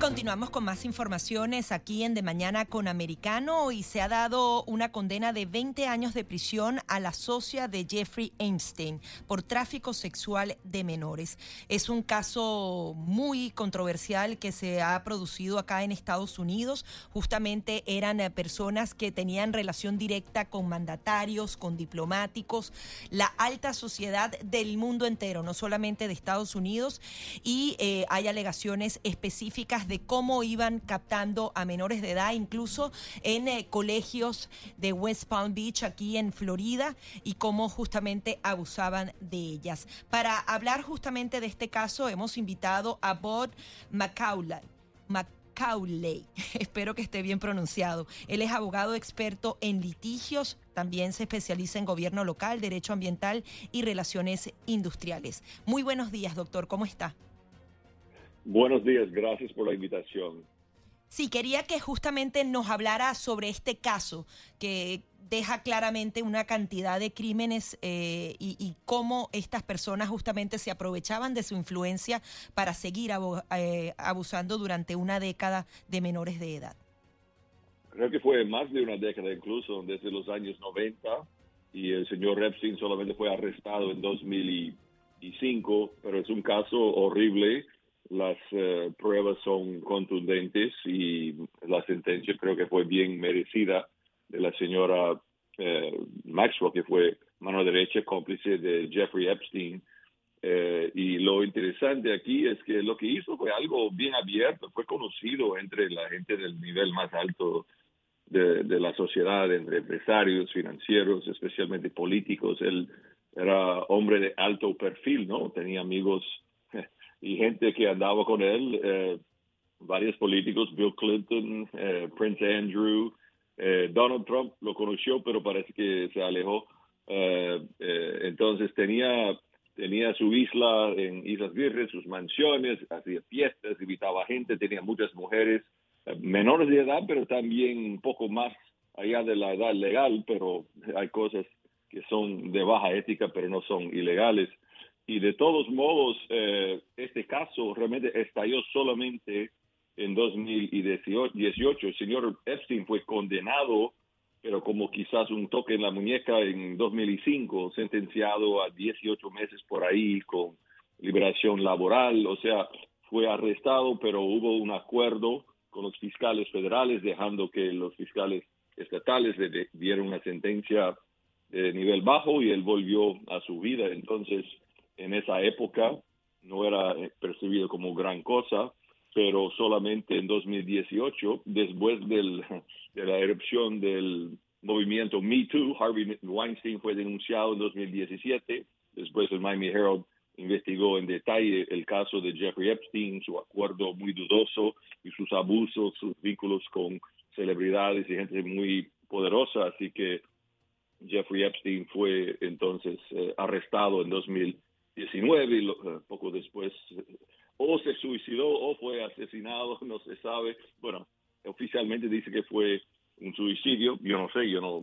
Continuamos con más informaciones aquí en De Mañana con Americano y se ha dado una condena de 20 años de prisión a la socia de Jeffrey Einstein por tráfico sexual de menores. Es un caso muy controversial que se ha producido acá en Estados Unidos. Justamente eran eh, personas que tenían relación directa con mandatarios, con diplomáticos, la alta sociedad del mundo entero, no solamente de Estados Unidos, y eh, hay alegaciones específicas de cómo iban captando a menores de edad, incluso en eh, colegios de West Palm Beach, aquí en Florida, y cómo justamente abusaban de ellas. Para hablar justamente de este caso, hemos invitado a Bob. McCauley, espero que esté bien pronunciado. Él es abogado experto en litigios, también se especializa en gobierno local, derecho ambiental y relaciones industriales. Muy buenos días, doctor, ¿cómo está? Buenos días, gracias por la invitación. Sí, quería que justamente nos hablara sobre este caso que deja claramente una cantidad de crímenes eh, y, cómo estas personas justamente se aprovechaban de su influencia para seguir eh, abusando durante una década de menores de edad. Creo que fue más de una década incluso, desde los años 90, y el señor Epstein solamente fue arrestado en 2005, pero es un caso horrible las eh, pruebas son contundentes y la sentencia creo que fue bien merecida de la señora eh, Maxwell, que fue mano derecha cómplice de Jeffrey Epstein. Eh, y lo interesante aquí es que lo que hizo fue algo bien abierto, fue conocido entre la gente del nivel más alto de, de la sociedad, entre empresarios, financieros, especialmente políticos. Él era hombre de alto perfil, ¿no? Tenía amigos gente que andaba con él, eh, varios políticos, Bill Clinton, eh, Prince Andrew, eh, Donald Trump lo conoció, pero parece que se alejó. entonces tenía tenía su isla en Islas Vírgenes, sus mansiones, hacía fiestas, invitaba gente, tenía muchas mujeres menores de edad, pero también un poco más allá de la edad legal, pero hay cosas que son de baja ética, pero no son ilegales. Y de todos modos, eh, este caso realmente estalló solamente en 2018. El señor Epstein fue condenado, pero como quizás un toque en la muñeca en 2005, sentenciado a 18 meses por ahí con liberación laboral. O sea, fue arrestado, pero hubo un acuerdo con los fiscales federales, dejando que los fiscales estatales le dieran una sentencia de nivel bajo y él volvió a su vida. Entonces, en esa época no era eh, percibido como gran cosa, pero solamente en 2018, después de la erupción del movimiento Me Too, Harvey Weinstein fue denunciado en 2017, después el Miami Herald investigó en detalle el caso de Jeffrey Epstein, su acuerdo muy dudoso y sus abusos, sus vínculos con celebridades y gente muy poderosa, así que Jeffrey Epstein fue entonces eh, arrestado en 2017 19 y eh, poco después o se suicidó o fue asesinado, no se sabe. Bueno, oficialmente dice que fue un suicidio. Yo no sé, yo no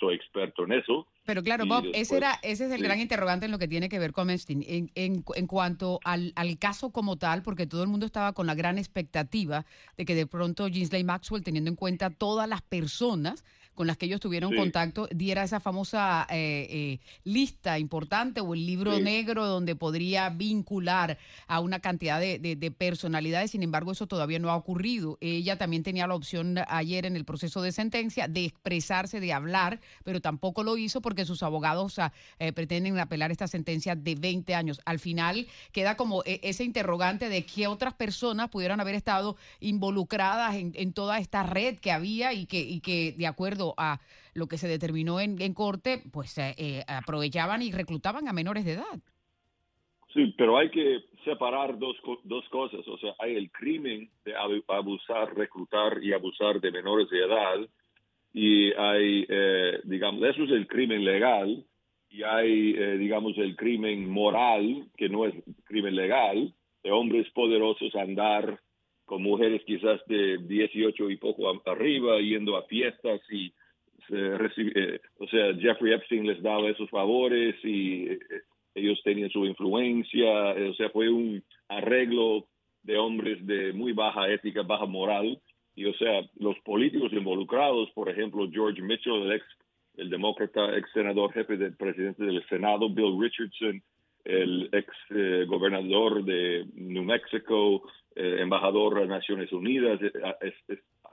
soy experto en eso. Pero claro, Bob, ese, era, ese es el gran interrogante en lo que tiene que ver con Epstein. En, en, en cuanto al, al, caso como tal, porque todo el mundo estaba con la gran expectativa de que de pronto Ginsley Maxwell, teniendo en cuenta todas las personas con las que ellos tuvieron contacto, diera esa famosa eh, eh, lista importante o el libro negro donde podría vincular a una cantidad de, de, personalidades. Sin embargo, eso todavía no ha ocurrido. Ella también tenía la opción ayer en el proceso de sentencia de expresarse, de hablar, pero tampoco lo hizo porque sus abogados eh, pretenden apelar esta sentencia de 20 años. Al final queda como ese interrogante de qué otras personas pudieran haber estado involucradas en, en toda esta red que había y que, y que de acuerdo a lo que se determinó en, corte, pues eh, eh, aprovechaban y reclutaban a menores de edad. Sí, pero hay que separar dos, dos cosas. O sea, hay el crimen de abusar, reclutar y abusar de menores de edad. Y hay, eh, digamos, eso es el crimen legal. Y hay, digamos, el crimen moral, que no es crimen legal, de hombres poderosos andar con mujeres quizás de 18 y poco arriba, yendo a fiestas y eh, o sea, Jeffrey Epstein les daba esos favores y eh, ellos tenían su influencia, o sea, fue un arreglo de hombres de muy baja ética, baja moral, y o sea, los políticos involucrados, por ejemplo, George Mitchell, el ex, el demócrata, ex senador, jefe del presidente del Senado, Bill Richardson, el ex eh, gobernador de New Mexico, embajador de Naciones Unidas,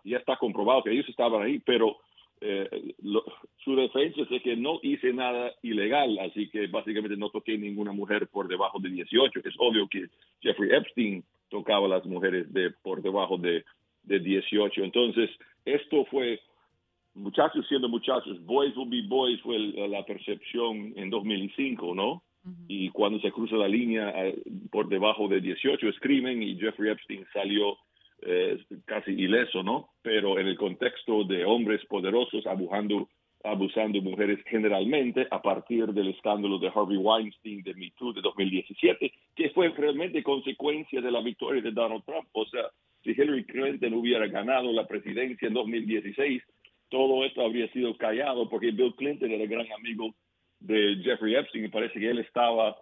ya está comprobado que ellos estaban ahí, pero eh, su defensa es que no hice nada ilegal, así que básicamente no toqué ninguna mujer por debajo de 18. Es obvio que Jeffrey Epstein tocaba a las mujeres de por debajo de, de 18. Entonces, esto fue muchachos siendo muchachos, boys will be boys fue la percepción en 2005, ¿no? Y cuando se cruza la línea eh, por debajo de 18 es crimen y Jeffrey Epstein salió eh, casi ileso, ¿no? Pero en el contexto de hombres poderosos abusando, abusando mujeres generalmente a partir del escándalo de Harvey Weinstein de Me Too de 2017, que fue realmente consecuencia de la victoria de Donald Trump. O sea, si Hillary Clinton hubiera ganado la presidencia en 2016, todo esto habría sido callado porque Bill Clinton era gran amigo de Jeffrey Epstein y parece que él estaba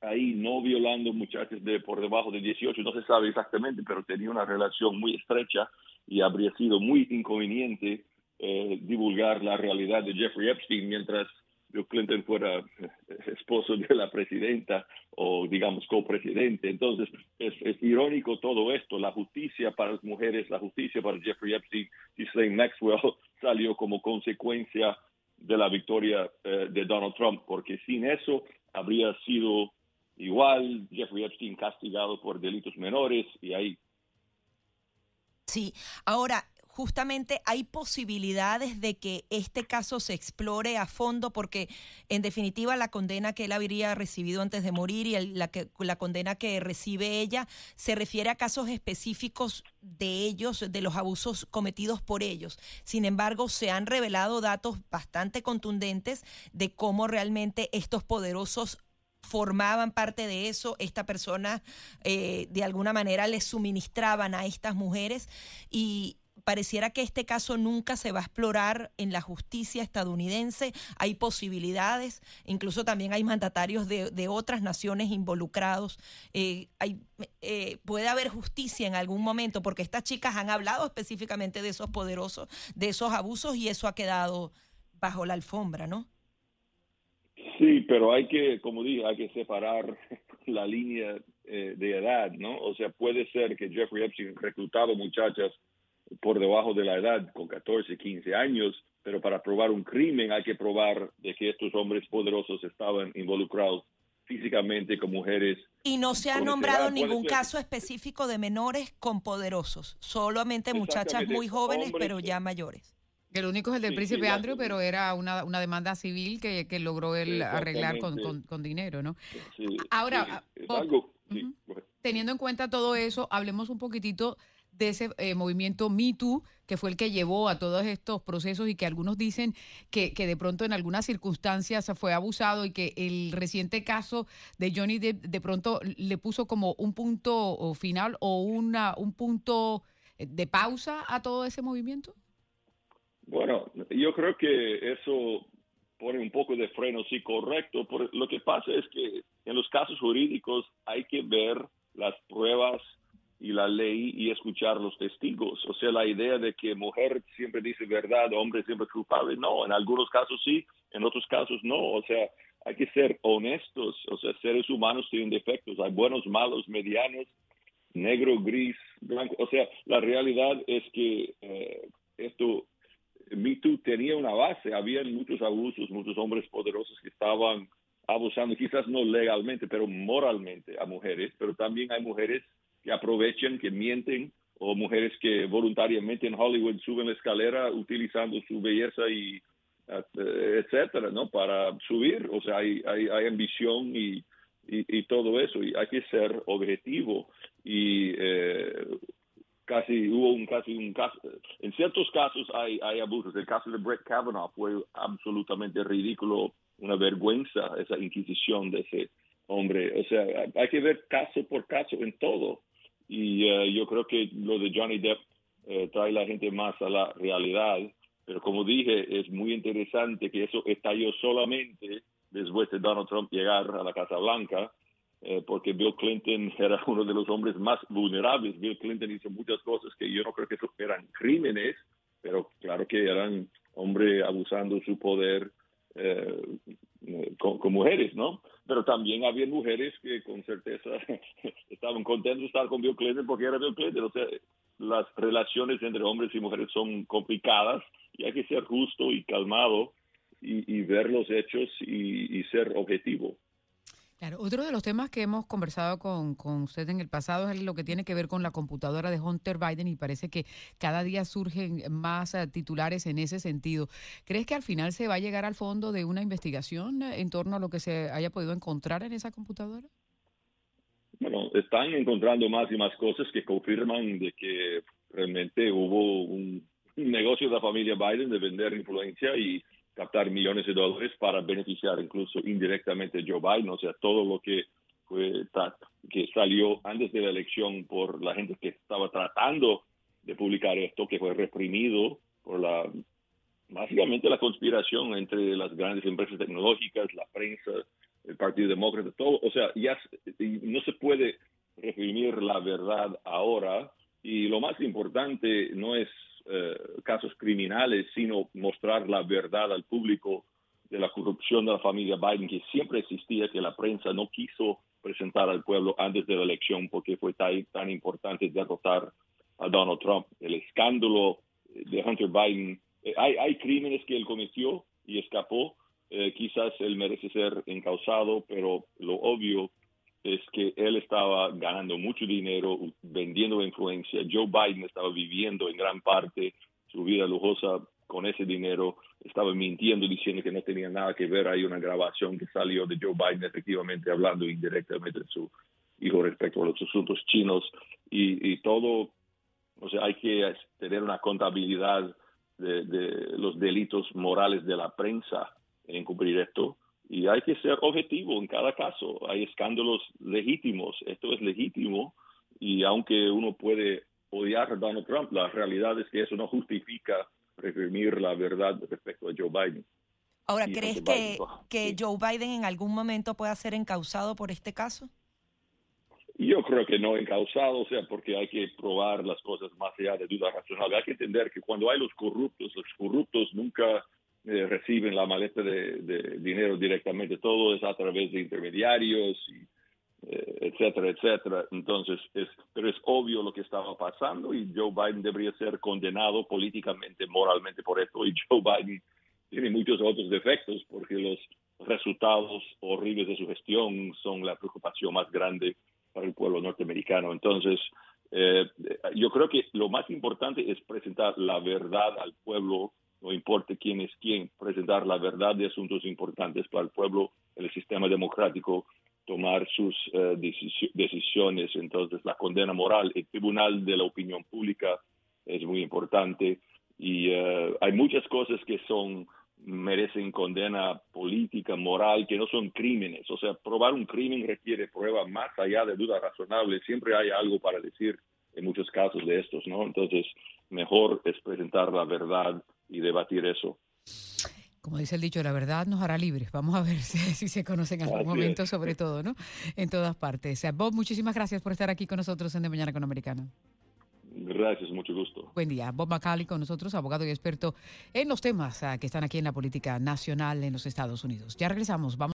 ahí no violando muchachos de por debajo de 18, no se sabe exactamente, pero tenía una relación muy estrecha y habría sido muy inconveniente eh, divulgar la realidad de Jeffrey Epstein mientras Bill Clinton fuera eh, esposo de la presidenta o digamos copresidente. Entonces es, irónico todo esto, la justicia para las mujeres, la justicia para Jeffrey Epstein, Ghislaine Maxwell salió como consecuencia de la victoria eh, de Donald Trump, porque sin eso habría sido igual, Jeffrey Epstein castigado por delitos menores y ahí. Sí, ahora justamente hay posibilidades de que este caso se explore a fondo porque en definitiva la condena que él habría recibido antes de morir y la, que, la condena que recibe ella se refiere a casos específicos de ellos, de los abusos cometidos por ellos. Sin embargo, se han revelado datos bastante contundentes de cómo realmente estos poderosos formaban parte de eso, esta persona eh, de alguna manera les suministraban a estas mujeres y pareciera que este caso nunca se va a explorar en la justicia estadounidense, hay posibilidades, incluso también hay mandatarios de, otras naciones involucrados, eh, hay, eh, puede haber justicia en algún momento, porque estas chicas han hablado específicamente de esos poderosos, de esos abusos y eso ha quedado bajo la alfombra, ¿no? Sí, pero hay que, como dije, hay que separar la línea eh, de edad, ¿no? O sea, puede ser que Jeffrey Epstein reclutado muchachas por debajo de la edad, con 14, 15 años, pero para probar un crimen hay que probar de que estos hombres poderosos estaban involucrados físicamente con mujeres. Y no se ha nombrado ningún caso específico de menores con poderosos, solamente muchachas muy jóvenes, pero ya mayores. El único es el del príncipe Andrew, pero era una, una demanda civil que, que logró él arreglar con, con, dinero, ¿no? Ahora, teniendo en cuenta todo eso, hablemos un poquitito de ese eh, movimiento Me Too, que fue el que llevó a todos estos procesos y que algunos dicen que, de pronto en algunas circunstancias fue abusado y que el reciente caso de Johnny Depp de pronto le puso como un punto final o una, un punto de pausa a todo ese movimiento. Bueno, yo creo que eso pone un poco de freno, sí, correcto. Por, lo que pasa es que en los casos jurídicos hay que ver las pruebas y la ley y escuchar los testigos. O sea, la idea de que mujer siempre dice verdad, hombre siempre es culpable, no, en algunos casos sí, en otros casos no. O sea, hay que ser honestos. O sea, seres humanos tienen defectos, hay buenos, malos, medianos, negro, gris, blanco. O sea, la realidad es que eh, esto Me Too tenía una base, había muchos abusos, muchos hombres poderosos que estaban abusando, quizás no legalmente, pero moralmente a mujeres, pero también hay mujeres que aprovechan, que mienten, o mujeres que voluntariamente en Hollywood suben la escalera utilizando su belleza y eh, etcétera, ¿no? Para subir, o sea, hay, hay, ambición y, y, y, todo eso, y hay que ser objetivo. Y eh, casi hubo un casi un caso en ciertos casos hay hay abusos el caso de Brett Kavanaugh fue absolutamente ridículo una vergüenza esa inquisición de ese hombre o sea hay que ver caso por caso en todo y eh, yo creo que lo de Johnny Depp eh, trae la gente más a la realidad, pero como dije, es muy interesante que eso estalló solamente después de Donald Trump llegar a la Casa Blanca, eh, porque Bill Clinton era uno de los hombres más vulnerables. Bill Clinton hizo muchas cosas que yo no creo que eran crímenes, pero claro que eran hombres abusando su poder eh, con, mujeres, ¿no? Pero también había mujeres que con certeza estaban contentos de estar con Bill Clinton porque era Bill Clinton. O sea, las relaciones entre hombres y mujeres son complicadas y hay que ser justo y calmado y, ver los hechos y ser objetivo. Claro, otro de los temas que hemos conversado con, con, usted en el pasado es lo que tiene que ver con la computadora de Hunter Biden y parece que cada día surgen más eh, titulares en ese sentido. ¿Crees que al final se va a llegar al fondo de una investigación eh, en torno a lo que se haya podido encontrar en esa computadora? Bueno, están encontrando más y más cosas que confirman de que realmente hubo un negocio de la familia Biden de vender influencia y captar millones de dólares para beneficiar incluso indirectamente a Joe Biden, o sea, todo lo que que salió antes de la elección por la gente que estaba tratando de publicar esto, que fue reprimido por la básicamente la conspiración entre las grandes empresas tecnológicas, la prensa, el Partido Demócrata, todo, o sea, ya no se puede reprimir la verdad ahora. Y lo más importante no es eh, casos criminales, sino mostrar la verdad al público de la corrupción de la familia Biden, que siempre existía, que la prensa no quiso presentar al pueblo antes de la elección porque fue tan, tan importante derrotar a Donald Trump. El escándalo de Hunter Biden, eh, hay, hay crímenes que él cometió y escapó, eh, quizás él merece ser encausado, pero lo obvio es que él estaba ganando mucho dinero vendiendo influencia. Joe Biden estaba viviendo en gran parte su vida lujosa con ese dinero. Estaba mintiendo diciendo que no tenía nada que ver. Hay una grabación que salió de Joe Biden efectivamente hablando indirectamente de su hijo respecto a los asuntos chinos y, todo. O sea, hay que tener una contabilidad de, de los delitos morales de la prensa en cubrir esto y hay que ser objetivo en cada caso. Hay escándalos legítimos, esto es legítimo y aunque uno puede odiar a Donald Trump, la realidad es que eso no justifica reprimir la verdad respecto a Joe Biden. Ahora, ¿crees que, que Joe Biden en algún momento pueda ser encausado por este caso? Yo creo que no encausado, o sea, porque hay que probar las cosas más allá de duda razonable. Hay que entender que cuando hay los corruptos, los reciben la maleta de, dinero directamente, todo es a través de intermediarios, y, eh, etcétera, etcétera. Entonces, es, pero es obvio lo que estaba pasando y Joe Biden debería ser condenado políticamente, moralmente por esto. Y Joe Biden tiene muchos otros defectos porque los resultados horribles de su gestión son la preocupación más grande para el pueblo norteamericano. Entonces, eh, yo creo que lo más importante es presentar la verdad al pueblo no importa quién es quién, presentar la verdad de asuntos importantes para el pueblo, el sistema democrático, tomar sus eh, decisiones. Entonces, la condena moral, el tribunal de la opinión pública es muy importante y eh, hay muchas cosas que son merecen condena política, moral, que no son crímenes. O sea, probar un crimen requiere prueba más allá de duda razonable. Siempre hay algo para decir en muchos casos de estos, ¿no? Entonces, mejor es presentar la verdad y debatir eso. Como dice el dicho, la verdad nos hará libres. Vamos a ver si, se conocen en algún momento, sobre todo, ¿no? En todas partes. Bob, muchísimas gracias por estar aquí con nosotros en De Mañana con Americano. Gracias, mucho gusto. Buen día. Bob McCauley con nosotros, abogado y experto en los temas ah, que están aquí en la política nacional en los Estados Unidos. Ya regresamos. Vamos